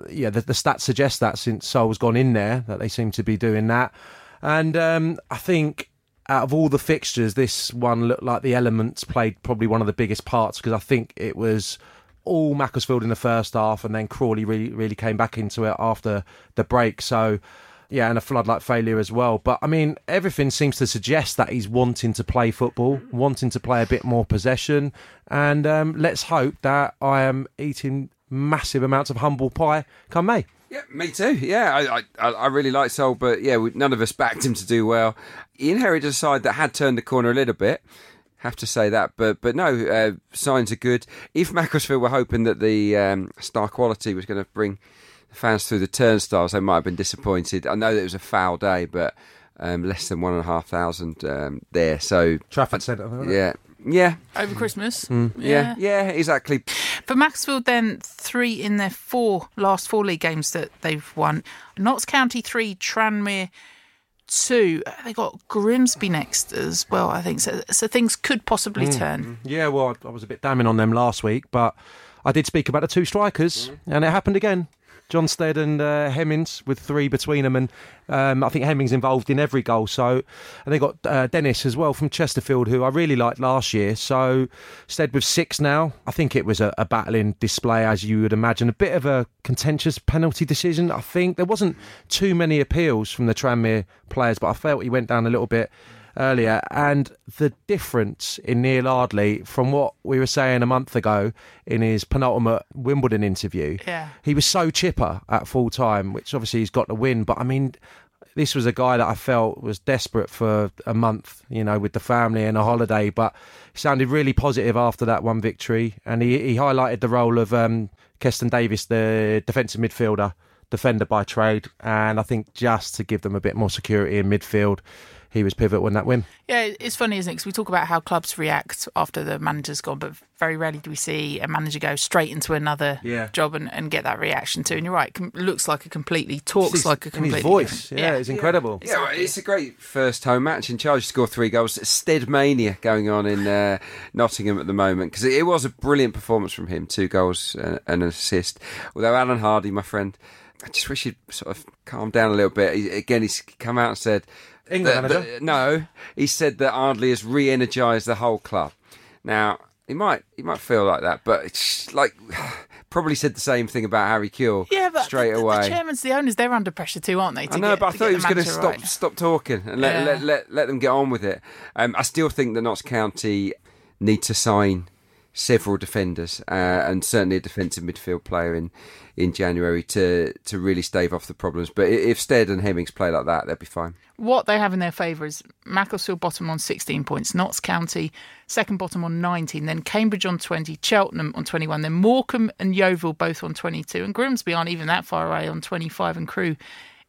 yeah, the, the stats suggest that since Sol's gone in there, that they seem to be doing that. And um, I think out of all the fixtures, this one looked like the elements played probably one of the biggest parts because I think it was all Macclesfield in the first half, and then Crawley really really came back into it after the break. So Yeah, and a floodlight failure as well. But I mean, everything seems to suggest that he's wanting to play football, wanting to play a bit more possession. And um, let's hope that I am eating massive amounts of humble pie come May. Yeah, me too. Yeah, I I, I really like Sol, but yeah, we, none of us backed him to do well. He inherited a side that had turned the corner a little bit. Have to say that, but but no, uh, signs are good. If Macclesfield were hoping that the um, star quality was going to bring fans through the turnstiles, they might have been disappointed. I know that it was a foul day, but um, less than one and a half thousand um, there. So Trafford Centre. it? yeah, yeah, Over Christmas. Mm. yeah, yeah, exactly. For Macclesfield, then three in their four last four league games that they've won. Notts County three, Tranmere two. They got Grimsby next as well, I think. So, so things could possibly turn. Yeah, well, I I was a bit damning on them last week, but I did speak about the two strikers, and it happened again. Jon Stead and uh, Hemmings with three between them, and um, I think Hemmings involved in every goal. So, and they got uh, Dennis as well from Chesterfield, who I really liked last year. So, Stead with six now. I think it was a, a battling display, as you would imagine. A bit of a contentious penalty decision. I think there wasn't too many appeals from the Tranmere players, but I felt he went down a little bit earlier, and the difference in Neal Ardley from what we were saying a month ago in his penultimate Wimbledon interview. Yeah. He was so chipper at full time, which obviously he's got to win. But I mean, this was a guy that I felt was desperate for a month, you know, with the family and a holiday. But he sounded really positive after that one victory, and he, he highlighted the role of um, Keston Davis, the defensive midfielder, defender by trade, and I think just to give them a bit more security in midfield, he was pivotal in that win. Yeah, it's funny, isn't it? Because we talk about how clubs react after the manager's gone, but very rarely do we see a manager go straight into another Yeah. job and, and get that reaction too. And you're right, com- looks like a completely, talks His- like a and completely his voice, different- yeah, it's incredible. Yeah, well, it's a great first home match in charge. Score three goals. Stead mania going on in uh, Nottingham at the moment because it, it was a brilliant performance from him. Two goals and, and an assist. Although Alan Hardy, my friend, I just wish he'd sort of calm down a little bit. He, again, he's come out and said. England that- manager? that- no, he said that Ardley has re-energised the whole club. Now he might he might feel like that, but it's like probably said the same thing about Harry Kewell. Yeah, but straight the, away. the chairman's the owners; they're under pressure too, aren't they? to I know, get- but I thought he was going to stop right. stop talking and let, Yeah. let, let let them get on with it. Um, I still think that Notts County need to sign several defenders uh, and certainly a defensive midfield player in in January to to really stave off the problems. But if Stead and Hemmings play like that, they'll be fine. What they have in their favour is Macclesfield bottom on 16 points, Notts County second bottom on 19, then Cambridge on 20, Cheltenham on 21, then Morecambe and Yeovil both on 22, and Grimsby aren't even that far away on 25, and Crewe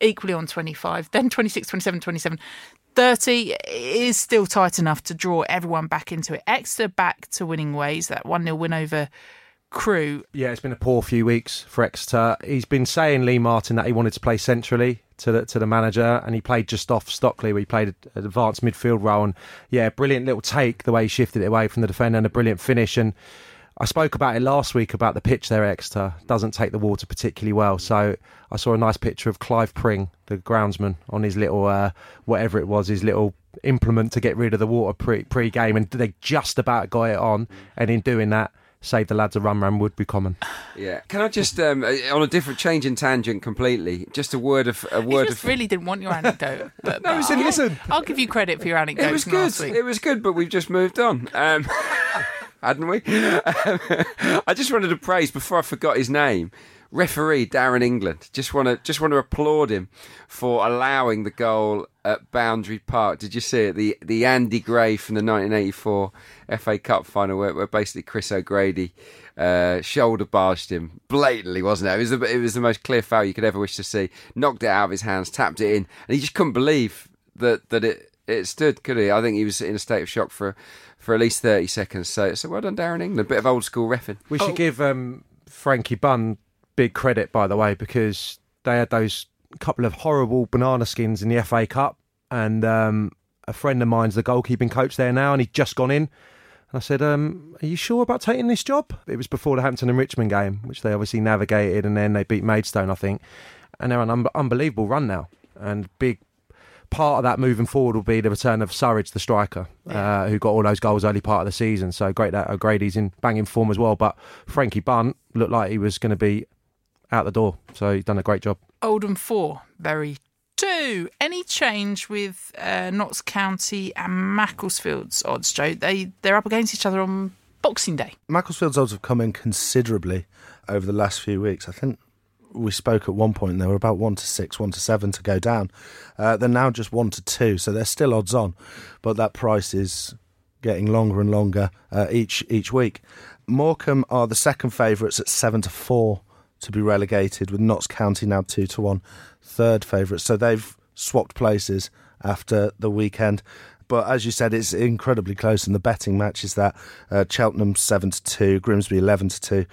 equally on 25, then 26, 27, 27. 30 is still tight enough to draw everyone back into it. Exeter back to winning ways, that 1 0 win over Crewe. Yeah, it's been a poor few weeks for Exeter. He's been saying Lee Martin that he wanted to play centrally to the to the manager, and he played just off Stockley, he played an advanced midfield role. And yeah, brilliant little take the way he shifted it away from the defender, and a brilliant finish. And I spoke about it last week about the pitch there. at Exeter doesn't take the water particularly well, so I saw a nice picture of Clive Pring, the groundsman, on his little uh, whatever it was, his little implement to get rid of the water pre pre game, and they just about got it on. And in doing that, saved the lads a run round Woodbury Common. Yeah. Can I just um, uh, on a different change in tangent completely? Just a word of a You word just of. really didn't want your anecdote. But, No, but listen, I'll, listen. I'll give you credit for your anecdote. It was good. last week. It was good, but we've just moved on. Um, hadn't we? I just wanted to praise before I forgot his name. Referee Darren England. Just want to just want to applaud him for allowing the goal at Boundary Park. Did you see it? The the Andy Gray from the 1984 FA Cup final, where, where basically Chris O'Grady uh, shoulder barged him blatantly, wasn't it? It was the, it was the most clear foul you could ever wish to see. Knocked it out of his hands, tapped it in, and he just couldn't believe that that it it stood, could he? I think he was in a state of shock for for at least thirty seconds. So so well done, Darren England. A bit of old school refing. We should give um, Frankie Bunn big credit, by the way, because they had those couple of horrible banana skins in the FA Cup, and um, a friend of mine's the goalkeeping coach there now, and he'd just gone in. And I said, um, "Are you sure about taking this job?" It was before the Hampton and Richmond game, which they obviously navigated, and then they beat Maidstone, I think. And they're on an un- unbelievable run now, and big part of that moving forward will be the return of Surridge, the striker, uh, who got all those goals early part of the season. So great that O'Grady's in banging form as well. But Frankie Bunn looked like he was going to be out the door. So he's done a great job. Oldham 4, Bury two. Any change with uh, Notts County and Macclesfield's odds, Joe? They they're up against each other on Boxing Day. Macclesfield's odds have come in considerably over the last few weeks. I think we spoke at one point they were about one to six, one to seven to go down. Uh, they're now just one to two, so they're still odds on, but that price is getting longer and longer uh, each each week. Morecambe are the second favourites at seven to four to be relegated, with Notts County now two to one, third favourites. So they've swapped places after the weekend. But as you said, it's incredibly close, and the betting matches that uh, Cheltenham seven to two, Grimsby eleven to two,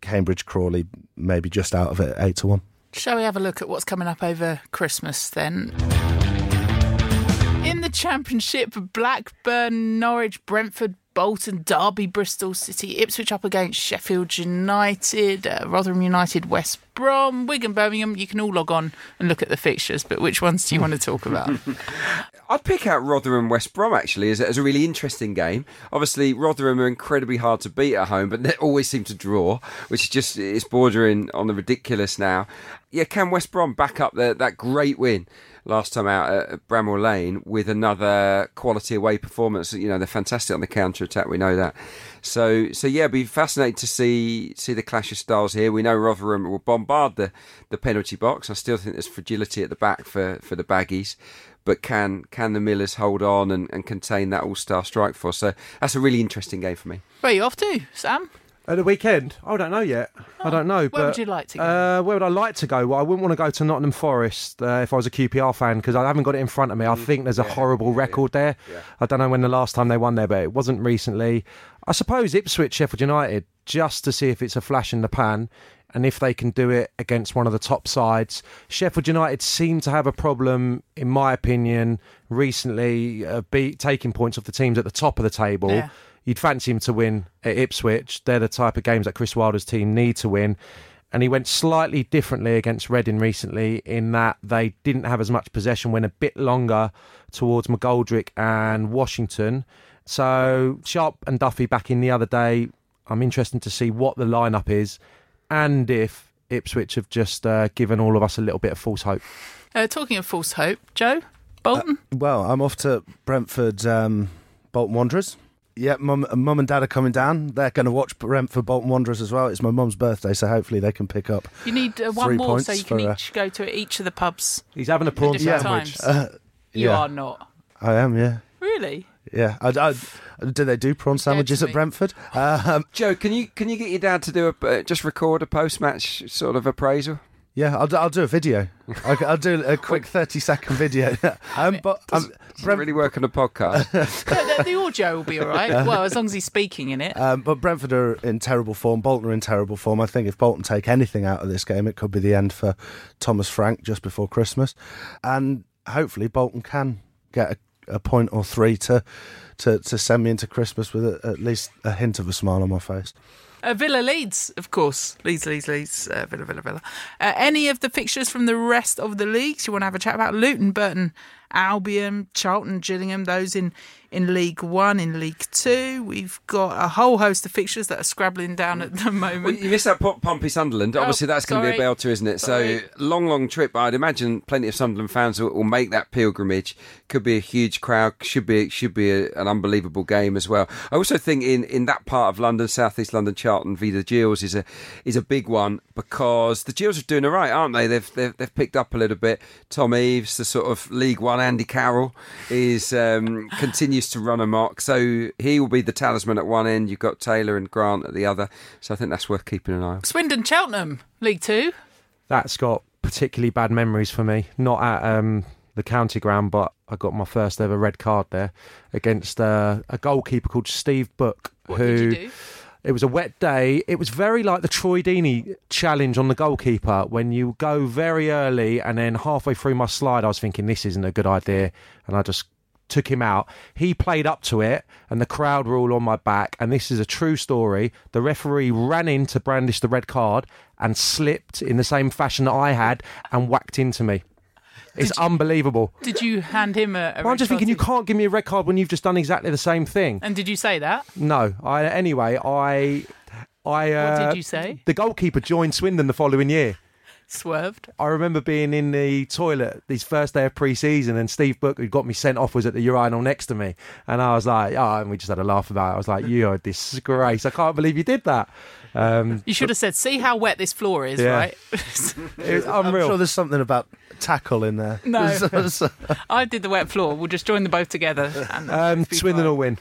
Cambridge Crawley maybe just out of it eight to one. Shall we have a look at what's coming up over Christmas then? In the Championship, Blackburn, Norwich, Brentford, Bolton, Derby, Bristol City, Ipswich up against Sheffield United, uh, Rotherham United, West Brom, Wigan, Birmingham. You can all log on and look at the fixtures, but which ones do you want to talk about? I'd pick out Rotherham West Brom actually as a, as a really interesting game. Obviously, Rotherham are incredibly hard to beat at home, but they always seem to draw, which is just it's bordering on the ridiculous now. Yeah, can West Brom back up the, that great win last time out at Bramall Lane with another quality away performance? You know, they're fantastic on the counter attack. We know that. So, so yeah, it'd be fascinating to see see the clash of styles here. We know Rotherham will bombard the, the penalty box. I still think there's fragility at the back for, for the baggies but can can the Millers hold on and, and contain that all star strike force? So that's a really interesting game for me. Where are you off to, Sam? At the weekend? I don't know yet. I don't know. Where but, would you like to go? Uh, where would I like to go? Well, I wouldn't want to go to Nottingham Forest uh, if I was a QPR fan because I haven't got it in front of me. I think there's a horrible record there. I don't know when the last time they won there, but it wasn't recently. I suppose Ipswich, Sheffield United, just to see if it's a flash in the pan and if they can do it against one of the top sides. Sheffield United seem to have a problem, in my opinion, recently uh, beat, taking points off the teams at the top of the table. Yeah. You'd fancy him to win at Ipswich. They're the type of games that Chris Wilder's team need to win. And he went slightly differently against Reading recently in that they didn't have as much possession, went a bit longer towards McGoldrick and Washington. So Sharp and Duffy back in the other day. I'm interested to see what the lineup is and if Ipswich have just uh, given all of us a little bit of false hope. Uh, talking of false hope, Joe Bolton. Well, I'm off to Brentford, um, Bolton Wanderers. Yeah, mum, mum and dad are coming down. They're going to watch Brentford Bolton Wanderers as well. It's my mum's birthday, so hopefully they can pick up. you need uh, one three more so points you can for, uh, each go to each of the pubs. He's having a prawn sandwich. times. Uh, You yeah. are not. I am, yeah. Really? Yeah. I, I, do they do prawn sandwiches at. Brentford? Um, Joe, can you can you get your dad to do a uh, just record a post match sort of appraisal? Yeah, I'll, do- I'll do a video. I'll, I'll do a quick 30 second video. um, but um, Doesn't Brent- really work on a podcast. the, the, the audio will be all right. Well, as long as he's speaking in it. Um, but Brentford are in terrible form. Bolton are in terrible form. I think if Bolton take anything out of this game, it could be the end for Thomas Frank just before Christmas. And hopefully, Bolton can get a, a point or three to, to, to send me into Christmas with a, at least a hint of a smile on my face. Uh, Villa Leeds, of course. Leeds, Leeds, Leeds. Uh, Villa, Villa, Villa. Uh, any of the fixtures from the rest of the leagues you want to have a chat about? Luton, Burton, Albion, Charlton, Gillingham, those in, in League One, in League Two. We've got a whole host of fixtures that are scrabbling down at the Well, moment. you missed out Pom- Pompey Sunderland. Obviously, that's going to be a belter, isn't it? Sorry. So long, long trip. I'd imagine plenty of Sunderland fans will, will make that pilgrimage. Could be a huge crowd. Should be should be a, an unbelievable game as well. I also think in, in that part of London, southeast London, Charlton v the Gills is a is a big one because the Gills are doing all right, aren't they? They've they've, they've picked up a little bit. Tom Eaves, the sort of League One Andy Carroll, is um, continues to run amok. So he will be the talisman at one end. You've got Taylor and Grant at the other. So I think that's worth keeping an eye on. Swindon, Cheltenham, League Two. That's got particularly bad memories for me. Not at um, the county ground, but I got my first ever red card there against uh, a goalkeeper called Steve Book, What who did you do? it was a wet day. It was very like the Troy Deeney challenge on the goalkeeper when you go very early and then halfway through my slide, I was thinking this isn't a good idea, and I just took him out. He played up to it, and the crowd were all on my back. And this is a true story. The referee ran in to brandish the red card and slipped in the same fashion that I had and whacked into me. It's unbelievable. Did you hand him a? a But I'm just thinking, you can't give me a red card when you've just done exactly the same thing. And did you say that? No, I anyway, I, I. Uh, What did you say? The goalkeeper joined Swindon the following year. Swerved. I remember being in the toilet his first day of pre-season, and Steve Book, who got me sent off, was at the urinal next to me, and I was like, "Oh," and we just had a laugh about it. I was like, "You're a disgrace! I can't believe you did that." Um, You should have said, "See how wet this floor is, Yeah. right?" it was I'm unreal. sure there's something about tackle in there. No. So- so- I did the wet floor. We'll just join the both together. And um, it'll be Swindon fine. will win.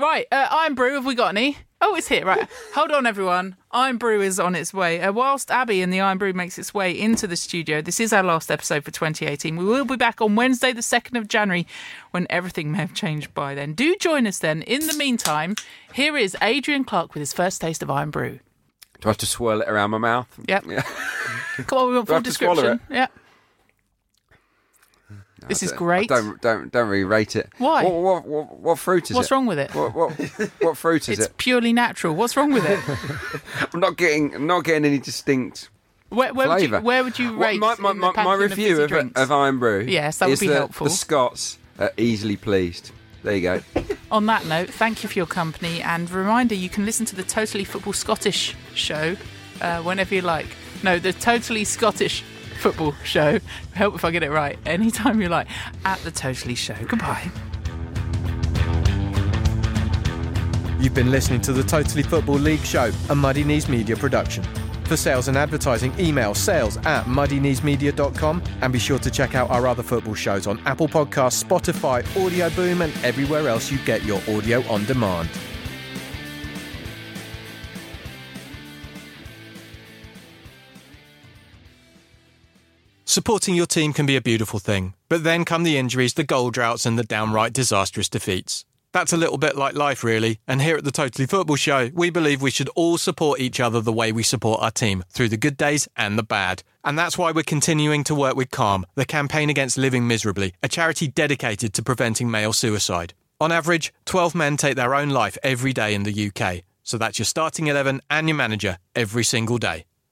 Right, uh, Irn Bru, have we got any? Oh, it's here. Right, hold on, everyone. Irn Bru is on its way. Uh, whilst Abby and the Irn Bru makes its way into the studio, this is our last episode for 2018. We will be back on Wednesday, the 2nd of January, when everything may have changed by then. Do join us then. In the meantime, here is Adrian Clarke with his first taste of Irn Bru. Do I have to swirl it around my mouth? Yep. Yeah. Come on, we want Do full have to swallow description. Yeah. This is great. Don't don't don't really rate it. Why? What what what, what fruit is it? What's it? wrong with it? What what, what fruit is it? It's it? purely natural. What's wrong with it? I'm not getting I'm not getting any distinct Where, where, would, you, flavour. where would you What- rate my, my, in the my, my pantheon review fizzy of, drinks? of Irn Bru? Yes, that would is be helpful. The Scots are easily pleased. There you go. On that note, thank you for your company and reminder you can listen to the Totally Football Scottish show uh, whenever you like. No, the Totally Scottish Football show. Help if I get it right. Anytime you like at the Totally Show. Goodbye. You've been listening to the Totally Football League show, a Muddy Knees Media production. For sales and advertising, email sales at muddykneesmedia.com and be sure to check out our other football shows on Apple Podcasts, Spotify, Audio Boom, and everywhere else you get your audio on demand. Supporting your team can be a beautiful thing, but then come the injuries, the goal droughts, and the downright disastrous defeats. That's a little bit like life, really, and here at the Totally Football Show, we believe we should all support each other the way we support our team, through the good days and the bad. And that's why we're continuing to work with Calm, the campaign against living miserably, a charity dedicated to preventing male suicide. On average, 12 men take their own life every day in the UK, so that's your starting 11 and your manager every single day.